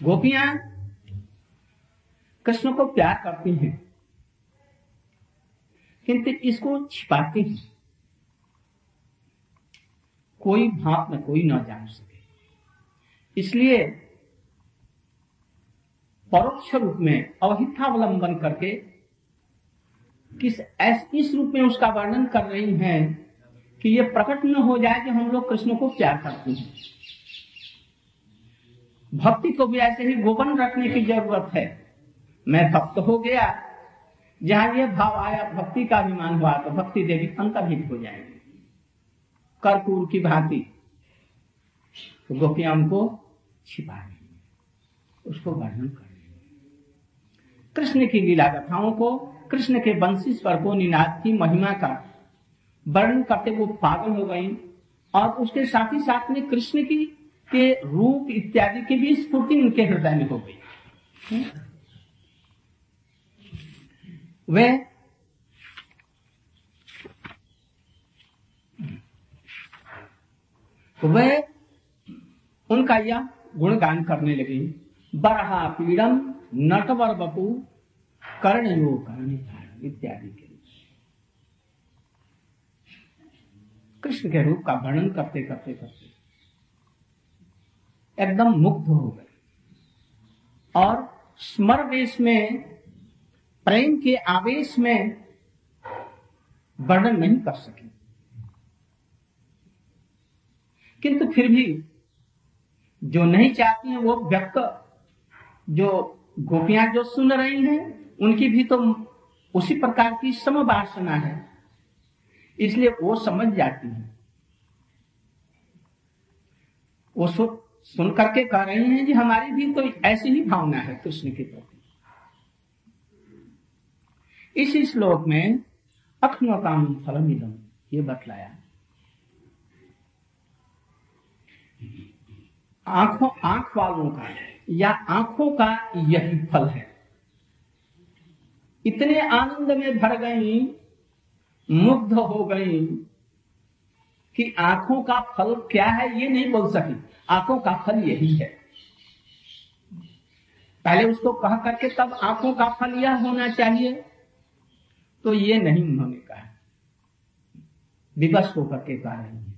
गोपियाँ कृष्ण को प्यार करती हैं, किंतु इसको छिपाती हैं। कोई भाप में कोई न जान सके। इसलिए परोक्ष रूप में अवहितावलंबन करके किस इस रूप में उसका वर्णन कर रही हैं कि ये प्रकट न हो जाए कि हम लोग कृष्ण को प्यार करते हैं। भक्ति को भी ऐसे ही गोपन रखने की ज़रूरत है। मैं भक्त हो गया, जहाँ ये भाव आया, भक्ति का अभिमान हुआ तो भक्ति देवी अंतर्हित हो जाएँगे। कर्पूर की भांति तो गोपियाँ उनको छिपा रही उसको वर्णन कर कृष्ण की लीला कथाओं को, कृष्ण के बंशी स्वर को निनाद की महिमा का वर्णन करते वो पागल हो गई, और उसके साथ ही साथ में कृष्ण की के रूप इत्यादि की भी स्फूर्ति उनके हृदय में हो गई। वे वे उनका यह गुणगान करने लगी। बरहा पीड़म नटवर बपू कर्ण योग इत्यादि के कृष्ण के रूप का वर्णन करते करते करते एकदम मुग्ध हो गए। और स्मरवेश में, प्रेम के आवेश में वर्णन नहीं कर सके। किंतु फिर भी जो नहीं चाहती हैं वो व्यक्त, जो गोपियाँ जो सुन रही हैं, उनकी भी तो उसी प्रकार की समवासना है। इसलिए वो समझ जाती है। वो सुन करके कह रहे हैं जी हमारी भी तो ऐसी ही भावना है कृष्ण के प्रति इस श्लोक में अखनो काम फलम इदम ये बतलाया। आँखों, आँख वालों का या आँखों का यही फल है। इतने आनंद में भर गई, मुग्ध हो गई कि आँखों का फल क्या है ये नहीं बोल सकी। आँखों का फल यही है। पहले उसको कह करके तब आँखों का फल यह होना चाहिए। तो ये नहीं उन्होंने कहा। विवश होकर के कह रही है।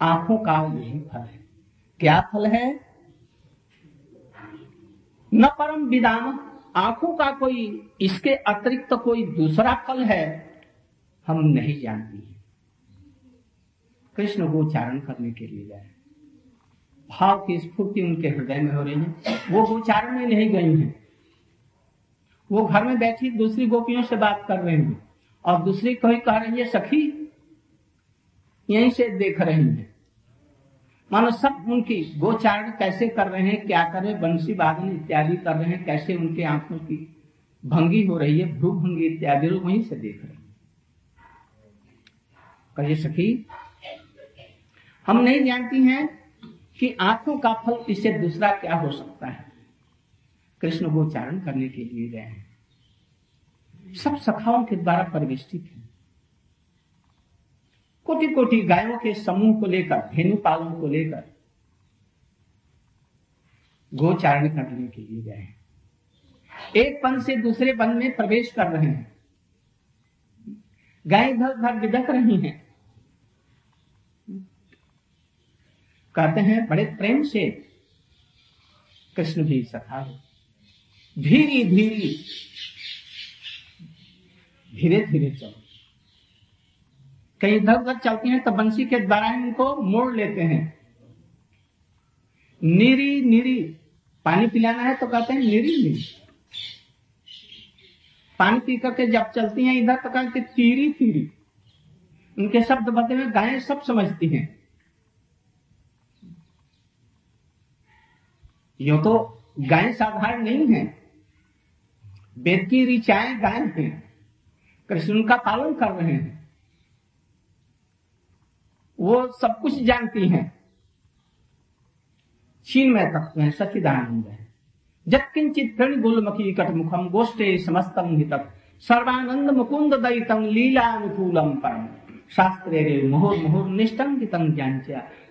आँखों का यही फल है। क्या फल है? न परम विदान आँखों का कोई, इसके अतिरिक्त तो कोई दूसरा फल है, हम नहीं जानती कृष्ण को उच्चारण करने के लिए जाए भाव की स्फूर्ति उनके हृदय में हो रही है। वो उच्चारण में नहीं गई है। वो घर में बैठी दूसरी गोपियों से बात कर रहे हैं। और दूसरी कोई कह रही है, सखी, यहीं से देख रही है। मानो सब उनकी गोचारण कैसे कर रहे हैं, क्या कर रहे बंसी बादन इत्यादि कर रहे हैं, कैसे उनके आँखों की भंगी हो रही है भ्रू भंगी इत्यादि वहीं से देख रहे हैं। कहिए, सखी हम नहीं जानती हैं कि आँखों का फल इससे दूसरा क्या हो सकता है। कृष्ण गोचारण करने के लिए गए हैं। सब सखाओं के द्वारा परिवेष्टित है। कोटि कोटि गायों के समूह को लेकर, धेनु पालों को लेकर गोचारण करने के लिए गए हैं। एक वन से दूसरे वन में प्रवेश कर रहे हैं। गाय इधर उधर बिदक रही हैं। कहते हैं, बड़े प्रेम से कृष्ण भी सखा धीरे धीरे धीरे धीरे चलो। कहीं इधर उधर चलती हैं तो बंसी के द्वारा इनको मोड़ लेते हैं। नीरी नीरी, पानी पिलाना है तो कहते हैं नीरी नीरी। पानी पी करके जब चलती हैं इधर तो कहते तीरी तीरी। उनके शब्द बदले में गायें सब समझती हैं। यो तो गायें साधारण नहीं है। वेद की ऋचाएँ गाय हैं। कृष्ण का पालन कर रहे हैं। वो सब कुछ जानती हैं। छीन में तत्व है सचिदानंद है। जत्किंचित प्रण गुलमखी कट मुखम गोष्ठे समस्तम हित सर्वानंद मुकुंद दैतम लीला अनुकूलम परम। शास्त्रे मुहुर मुहुर निष्ठम कितम ज्ञान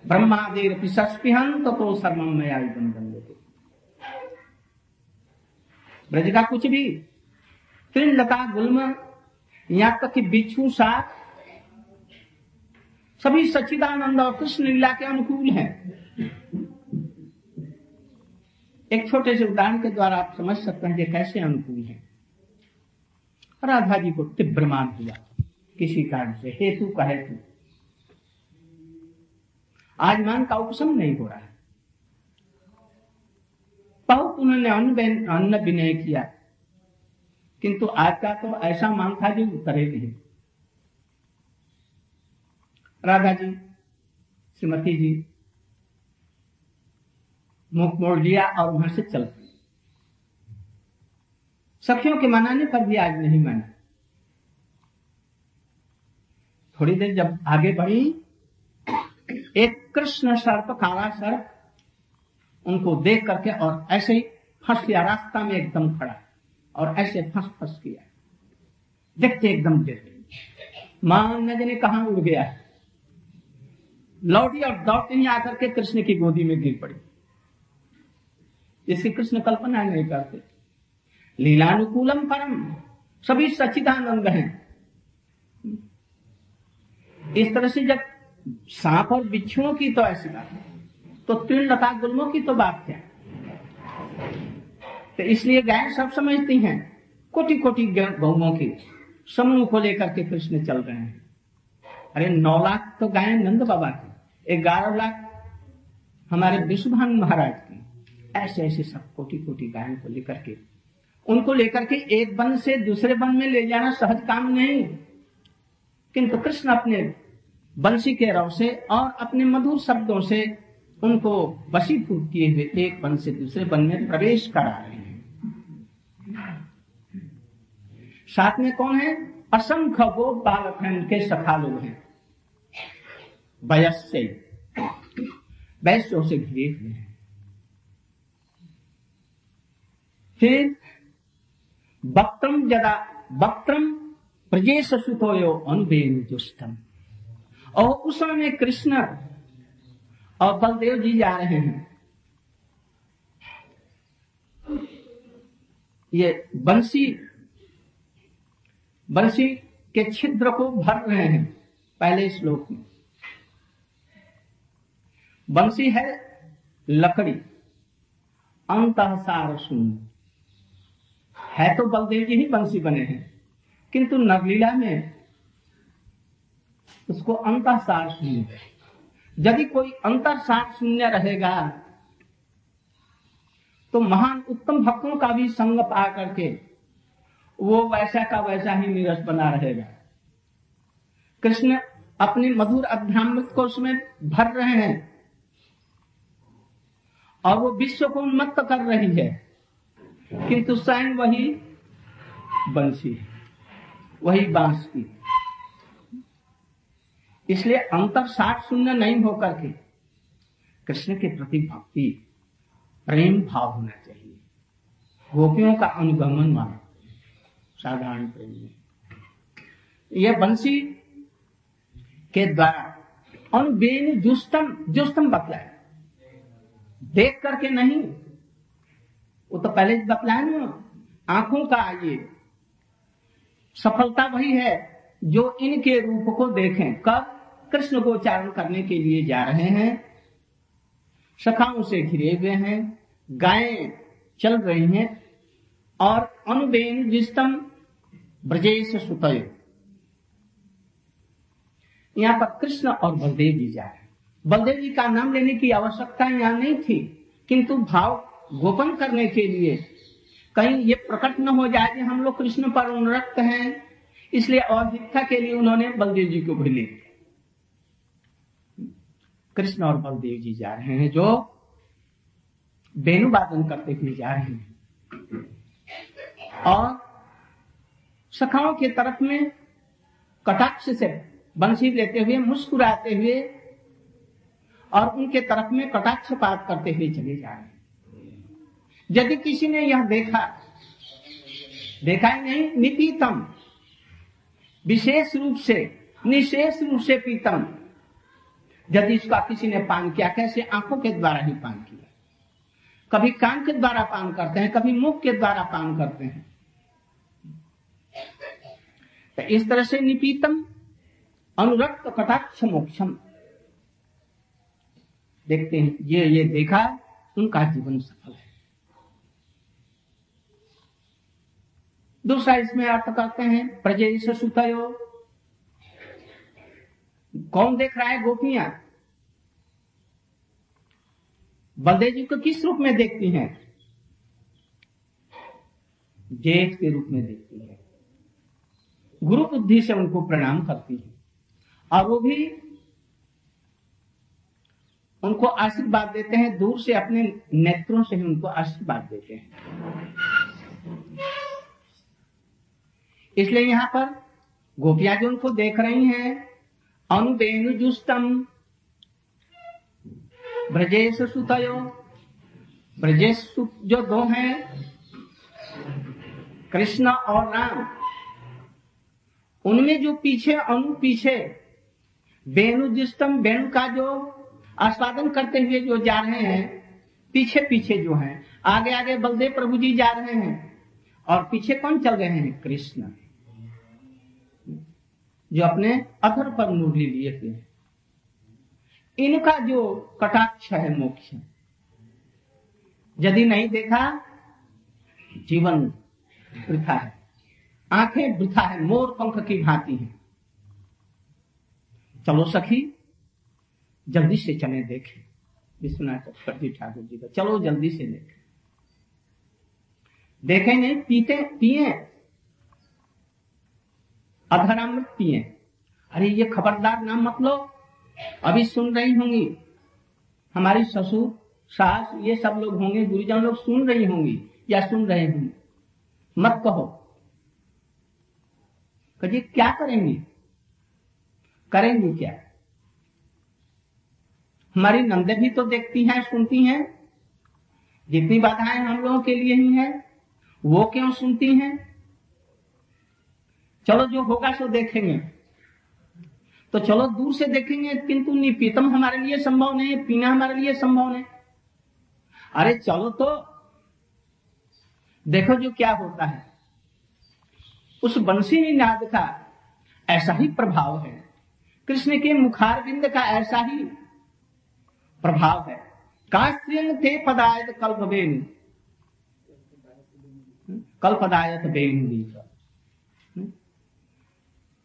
ब्रह्मादेर पिसस्पिहन तो सर्वम मया ब्रज का कुछ भी। लता गुलम, यहाँ तक कि बिच्छू साथ, सभी सच्चिदानंद और कृष्ण लीला के अनुकूल हैं। एक छोटे से उदाहरण के द्वारा आप समझ सकते हैं कि कैसे अनुकूल है। राधा जी को तीव्रमान हुआ किसी कारण से हेतु का हेतु आज मान का उपशम नहीं हो रहा है। बहुत उन्होंने अन्न अन्न विनय किया। किंतु आज का तो ऐसा मान था जो उतरे नहीं। राधा जी, श्रीमती जी, मुख मोड़ लिया और वहाँ से चल सखियों के मनाने पर भी आज नहीं माना। थोड़ी देर जब आगे बढ़ी, एक कृष्ण सर्प काला सर्प उनको देख करके और ऐसे ही फंस लिया रास्ता में एकदम खड़ा और ऐसे फंस फंस किया। देखते एकदम गई माँ न जाने कहा उड़ गया लौटी और दौड़ते आकर के कृष्ण की गोदी में गिर पड़ी। जिसकी कृष्ण कल्पना नहीं करते। लीलानुकूलम परम, सभी सचिदानंद हैं। इस तरह से जब सांप और बिच्छुओं की तो ऐसी बात है। तो तीन लता गुलमों की तो बात क्या तो इसलिए गाय सब समझती हैं कोटि कोटि गौमों की। समूह को लेकर के कृष्ण चल रहे हैं। अरे नौ लाख तो गाय नंद बाबा की ग्यारह लाख हमारे विश्वभान महाराज की। ऐसे ऐसे सब कोटि कोटि गायों को लेकर के। उनको लेकर के एक वन से दूसरे वन में ले जाना सहज काम नहीं। किंतु कृष्ण अपने बंशी के रव से और अपने मधुर शब्दों से उनको वशीभूत किए हुए एक वन से दूसरे वन में प्रवेश करा रहे हैं। साथ में कौन है? असंख्य वो हैं उनके सखा लोग हैं। वयस से वैश्यों से घिरे हुए हैं। फिर वक्त्रम जदा वक्तम प्रजेश सुतो अनुबेन जुष्टम और उस समय कृष्ण और बलदेव जी जा रहे हैं। ये बंसी बंसी के छिद्र को भर रहे हैं पहले श्लोक में। बंसी है लकड़ी अंत सार शून्य। है तो बलदेव जी ही बंसी बने हैं, किंतु नवलीला में उसको अंत सार शून्य यदि कोई अंतर सार शून्य रहेगा तो महान उत्तम भक्तों का भी संग पा करके वो वैसा का वैसा ही निरस बना रहेगा। कृष्ण अपने मधुर अभ्रामृत को उसमें भर रहे हैं और वो विश्व को उन्मत्त कर रही है, किंतु स्वयं वही बंसी वही बाँस की। इसलिए अंतर साठ शून्य नहीं होकर के कृष्ण के प्रति भक्ति प्रेम भाव होना चाहिए। गोपियों का अनुगमन माना साधारण प्रेम में। यह बंसी के द्वारा अनुबेन जुस्तम जुस्तम बतलाया। देख करके नहीं, वो तो पहले बतलाया ना। आँखों का ये सफलता वही है जो इनके रूप को देखें। कब? कृष्ण को उच्चारण करने के लिए जा रहे हैं। सखाओं से घिरे हुए हैं, गायें चल रही हैं, और अनुबेन जिस्तम ब्रजेश सुतय। यहाँ पर कृष्ण और बलदेव जी जा रहे हैं। बलदेव जी का नाम लेने की आवश्यकता यहाँ नहीं थी, किंतु भाव गोपन करने के लिए कहीं ये प्रकट न हो जाए कि हम लोग कृष्ण पर अनुरक्त हैं, इसलिए अधिकता के लिए उन्होंने बलदेव जी को भी लिया। कृष्ण और बलदेव जी जा रहे हैं, जो वेणु वादन करते हुए जा रहे हैं। और सखाओं के तरफ़ में कटाक्ष से बंसी लेते हुए, मुस्कुराते हुए और उनके तरफ़ में कटाक्ष पात करते हुए चले जा रहे हैं। यदि किसी ने यह देखा देखा ही नहीं, निपीतम, विशेष रूप से, निशेष रूप से पीतम। यदि इसका किसी ने पान किया, कैसे आँखों के द्वारा ही पान किया? कभी कान के द्वारा पान करते हैं, कभी मुख के द्वारा पान करते हैं। तो इस तरह से निपीतम, अनुरक्त कटाक्ष मोक्षम देखते हैं, ये ये देखा, उनका जीवन सफल है। दूसरा इसमें अर्थ करते हैं, प्रजेश सुतयो। कौन देख रहा है गोपियाँ? बलदेव जी को किस रूप में देखती हैं? जेठ के रूप में देखती है। गुरु बुद्धि से उनको प्रणाम करती है। और वो भी उनको आशीर्वाद देते हैं, दूर से अपने नेत्रों से ही उनको आशीर्वाद देते हैं। इसलिए यहाँ पर गोपियाँ जो उनको देख रही हैं अनुबेनु जुस्तम ब्रजेश सुतयो। ब्रजेश जो दो हैं कृष्ण और राम। उनमें जो पीछे, अनु पीछे बेनु जिस्तम बेनु का जो आस्वादन करते हुए जो जा रहे हैं, पीछे पीछे जो हैं, आगे आगे बलदेव प्रभु जी जा रहे हैं, और पीछे कौन चल रहे हैं? कृष्ण। जो अपने अधर पर मुरली लिए हुए हैं इनका जो कटाक्ष है मोक्ष। यदि नहीं देखा, जीवन वृथा है। आँखें वृथा है, मोर पंख की भांति है। चलो सखी, जल्दी से चले देखें। विश्वनाथ चक्रवर्ती ठाकुर जी का। चलो जल्दी से देखें। देखेंगे, पीते, पिए। अधरामृत पिए अरे, ये खबरदार नाम मत लो। अभी सुन रही होंगी। हमारी ससुर, सास, ये सब लोग होंगे, गुरुजन लोग सुन रही होंगी या सुन रहे होंगे। मत कहो। कहिए, क्या करेंगे? करेंगे क्या? हमारी नंदे भी तो देखती हैं, सुनती हैं। जितनी बाधाएँ हम लोगों के लिए ही है, वो क्यों सुनती हैं? चलो जो होगा सो देखेंगे। तो चलो दूर से देखेंगे, किंतु निपीतम हमारे लिए संभव नहीं है, पीना हमारे लिए संभव नहीं। अरे चलो तो देखो जो क्या होता है। उस बंसी नाद का ऐसा ही प्रभाव है। कृष्ण के मुखार बिंद का ऐसा ही प्रभाव है। कास्त्रियन थे पदायत कल्प बेन कल्पदायत बेन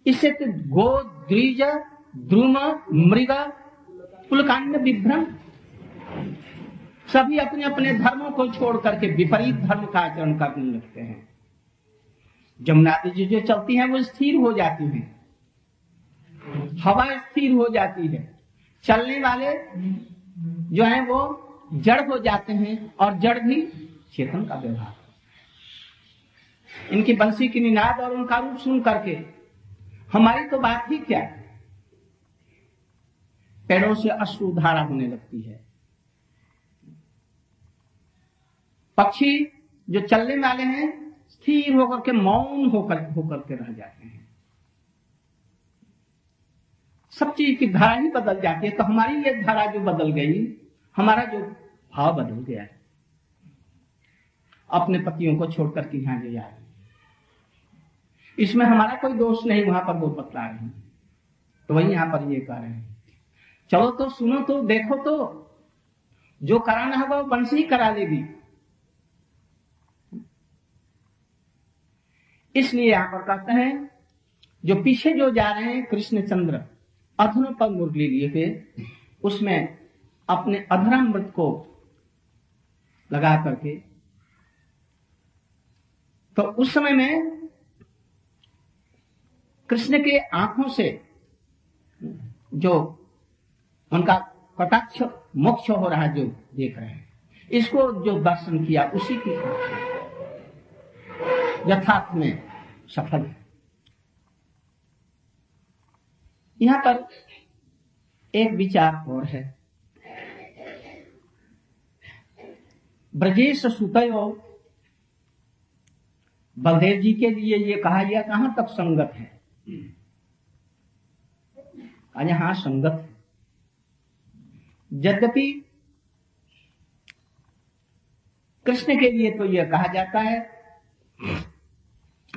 इससे तो गो द्विज द्रुम मृग पुलकांड विभ्रम सभी अपने अपने धर्मों को छोड़ करके विपरीत धर्म का आचरण करने लगते हैं। जमुना जी जो चलती हैं, वो स्थिर हो जाती हैं। हवा स्थिर हो जाती है। चलने वाले जो हैं, वो जड़ हो जाते हैं और जड़ भी चेतन का व्यवहार। इनकी बंसी की निनाद और उनका रूप सुन करके हमारी तो बात ही क्या है? पैरों से अश्रु धारा होने लगती है। पक्षी जो चलने वाले हैं, स्थिर होकर के, मौन होकर होकर के रह जाते हैं। सब चीज़ की धारा ही बदल जाती है तो हमारी ये धारा जो बदल गई, हमारा जो भाव बदल गया है। अपने पतियों को छोड़कर के यहाँ जो रही इसमें हमारा कोई दोष नहीं, वहाँ पर वो बतला रहे हैं। तो वही यहाँ पर ये कह रहे हैं। चलो तो सुनो तो देखो तो जो कराना होगा वो बंसी करा लेगी इसलिए यहाँ पर कहते हैं, जो पीछे जो जा रहे हैं कृष्णचंद्र, अधुन पर मुरली लिए हुए उसमें अपने अधरामृत को लगा करके तो उस समय में कृष्ण के आँखों से जो उनका कटाक्ष, मोक्ष हो रहा है जो देख रहे हैं, इसको जो दर्शन किया, उसी की यथार्थ में सफल है। यहाँ पर एक विचार और है। ब्रजेश सुतय, बलदेव जी के लिए ये कहा गया, कहाँ तक संगत है? यहाँ संगत यद्यपि कृष्ण के लिए तो यह कहा जाता है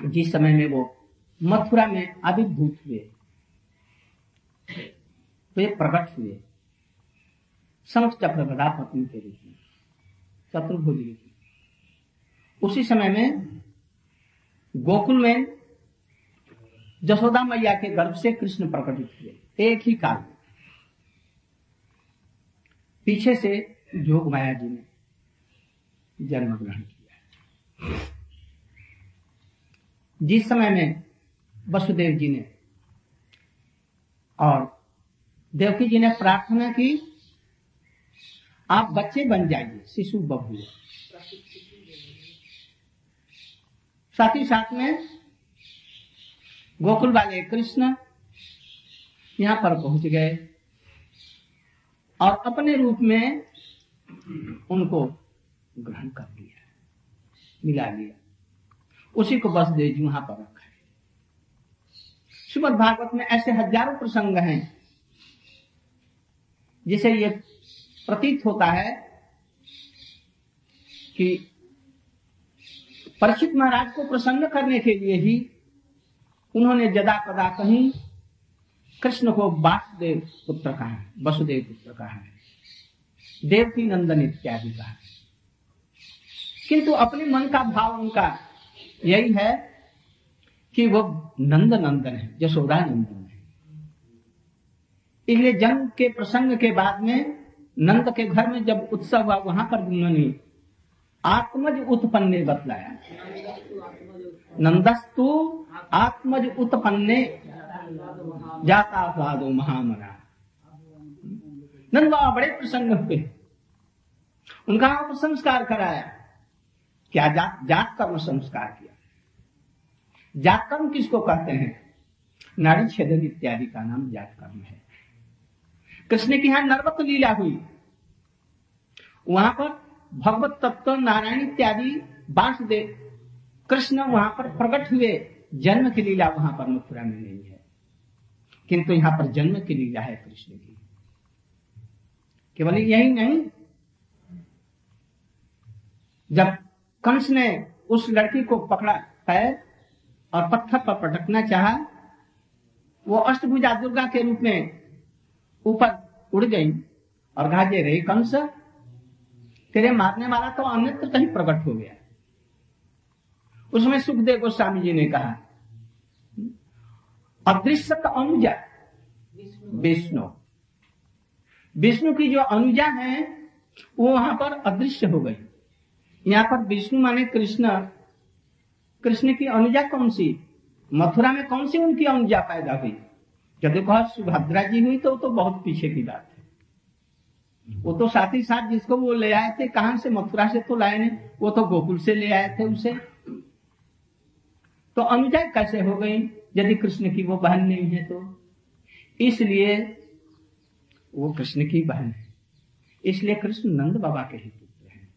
जिस समय में वो मथुरा में आविर्भूत हुए वे प्रकट हुए। गदा पत्नी के रूप में में। उसी समय में गोकुल में जसोदा मैया के गर्भ से कृष्ण प्रकटित हुए। एक ही काल पीछे से जोग माया जी ने जन्म ग्रहण किया। जिस समय में वसुदेव जी ने और देवकी जी ने प्रार्थना की, आप बच्चे बन जाइए, शिशु बबू साथ ही साथ में गोकुल वाले कृष्ण यहाँ पर पहुँच गए और अपने रूप में उनको ग्रहण कर लिया, मिला लिया। उसी को बस दे वहाँ पर रखा है। श्रीमद भागवत में ऐसे हज़ारों प्रसंग हैं, जिसे ये प्रतीत होता है कि परीक्षित महाराज को प्रसन्न करने के लिए ही उन्होंने जदा कदा कहीं कृष्ण को वासुदेव पुत्र कहा है, वसुदेव पुत्र कहा है देवकी नंदन इत्यादि कहा किंतु अपने मन का भाव उनका यही है कि वो नंद नंदन है यशोदा नंदन है। इसलिए जन्म के प्रसंग के बाद में, नंद के घर में जब उत्सव हुआ, वहाँ पर उन्होंने आत्मज उत्पन्ने बतलाया। नंदस्तु आत्मज उत्पन्ने जाता स्वादो महामना। नंद बाबा बड़े प्रसंग हुए। उनका आप संस्कार कराया। क्या जात जात कर्म संस्कार किया? जात कर्म किसको कहते हैं? नारी छेदन इत्यादि का नाम जात कर्म है। कृष्ण की यहाँ नर्वत लीला हुई। वहाँ पर भगवत तत्व, नारायण इत्यादि बांसदेव कृष्ण वहाँ पर प्रकट हुए। जन्म की लीला वहाँ पर मथुरा में नहीं है। किंतु यहाँ पर जन्म की लीला है कृष्ण की। केवल यही नहीं, जब कंस ने उस लड़की को पकड़ा पैर और पत्थर पर पटकना चाहा, वो अष्टभुजा दुर्गा के रूप में ऊपर उड़ गई और घाजे रही कंस, तेरे मारने वाला तो अन्यत्र कहीं प्रकट हो गया उसमें सुखदेव गोस्वामी जी ने कहा, अदृश्य का अनुजा, विष्णु। विष्णु की जो अनुजा है, वो वहाँ पर अदृश्य हो गई। यहाँ पर विष्णु माने कृष्ण। कृष्ण की अनुजा कौन सी? मथुरा में कौन सी उनकी अनुजा पैदा हुई? यदि कहा, सुभद्रा जी हुई तो तो बहुत पीछे की बात है। वो तो साथ ही साथ जिसको वो ले आए थे, कहाँ से? मथुरा से तो लाए नहीं। वो तो गोकुल से ले आए थे उसे। तो अनुजा कैसे हो गई? यदि कृष्ण की वो बहन नहीं है तो? इसलिए वो कृष्ण की बहन है। इसलिए कृष्ण नंद बाबा के ही पुत्र हैं।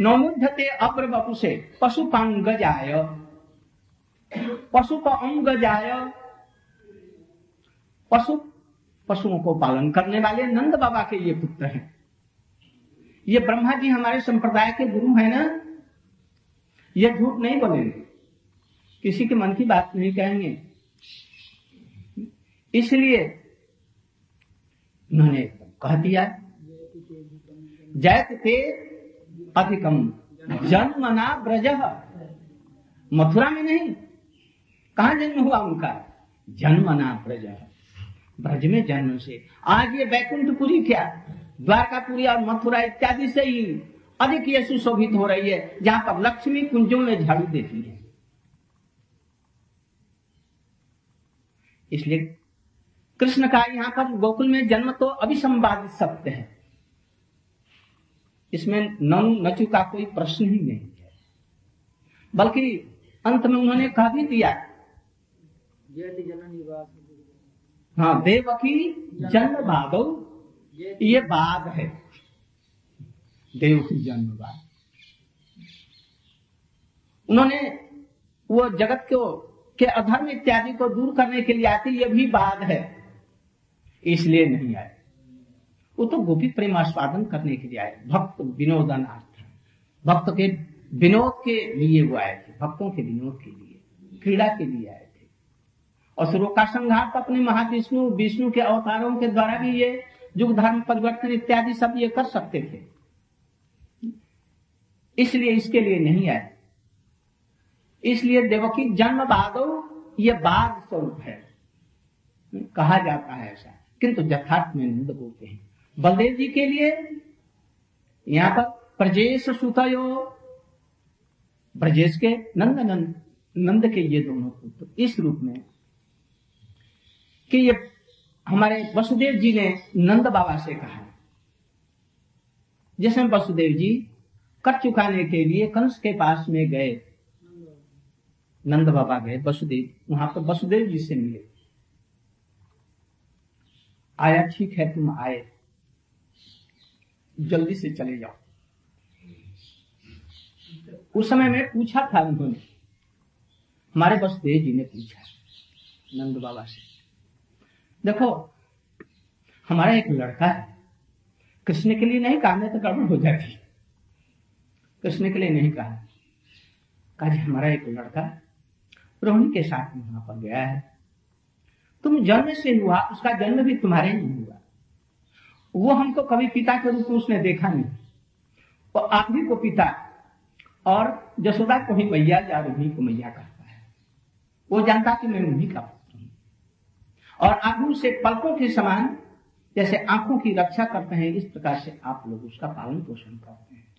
नौमुद्धते अप्र बपु से पशु पांग जाय पशु का अंग जाय पशु, पशुओं को पालन करने वाले नंद बाबा के ये पुत्र हैं। ये ब्रह्मा जी हमारे संप्रदाय के गुरु हैं ना? ये झूठ नहीं बोलेंगे। किसी के मन की बात नहीं कहेंगे। इसलिए उन्होंने कह दिया जैत ते अधिकम जन्मना ब्रज। मथुरा में नहीं, कहा जन्म हुआ उनका? जन्मना ब्रज। ब्रज में जन्म से। आज ये बैकुंठपुरी क्या? द्वारकापुरी और मथुरा इत्यादि से ही अधिक ये सुशोभित हो रही है, जहाँ पर लक्ष्मी कुंजों में झाड़ू देती है। इसलिए कृष्ण का यहाँ पर गोकुल में जन्म तो अभिसंवादित सत्य है। इसमें ननु नचु का कोई प्रश्न ही नहीं है। बल्कि अंत में उन्होंने कह भी दिया हाँ। देवकी जन्म भागव ये बाघ है। देव की जन्म बाघ उन्होंने वो जगत को के अधर्म इत्यादि को दूर करने के लिए आती, ये भी बाघ है। इसलिए नहीं आए। वो तो गोपी प्रेम आस्वादन करने के लिए आए। भक्त विनोदनार्थ भक्त के विनोद के लिए वो आए थे। भक्तों के विनोद के लिए, क्रीड़ा के लिए आए थे। असुरों का संघार तो अपने महाविष्णु, विष्णु के अवतारों के द्वारा भी ये युग धर्म परिवर्तन इत्यादि सब ये कर सकते थे। इसलिए इसके लिए नहीं आए। इसलिए देवकी जन्म बादो ये बाघ स्वरूप है। कहा जाता है ऐसा। किंतु यथार्थ में नंद बोलते हैं। बलदेव जी के लिए यहाँ पर प्रजेश सुतयो। ब्रजेश के नंद नंद नंद के ये दोनों पुत्र इस रूप में कि ये हमारे वसुदेव जी ने नंद बाबा से कहा जिसमें वसुदेव जी कर चुकाने के लिए कंस के पास में गए। नंद बाबा गए, वसुदेव, वहाँ पर वसुदेव जी से मिले। आया, ठीक है, तुम आए। जल्दी से चले जाओ। उस समय में पूछा था उन्होंने। हमारे वसुदेव जी ने पूछा नंद बाबा से, देखो, हमारा एक लड़का है। कृष्ण के लिए नहीं कहा तो गड़बड़ हो जाती। कृष्ण के लिए नहीं कहा। कहा हमारा एक लड़का रोहिणी के साथ वहाँ पर गया है। तुम जन्म से हुआ, उसका जन्म भी तुम्हारे नहीं हुआ। वो हमको कभी पिता के रूप में उसने देखा नहीं। वो आखिरी को पिता और जसोदा को ही मैया या रोहिणी को मैया कहता है। वो जानता कि मैं उन्हीं का पुत्र हूँ। और आगू से पलकों के समान, जैसे आँखों की रक्षा करते हैं, इस प्रकार से आप लोग उसका पालन पोषण करते हैं।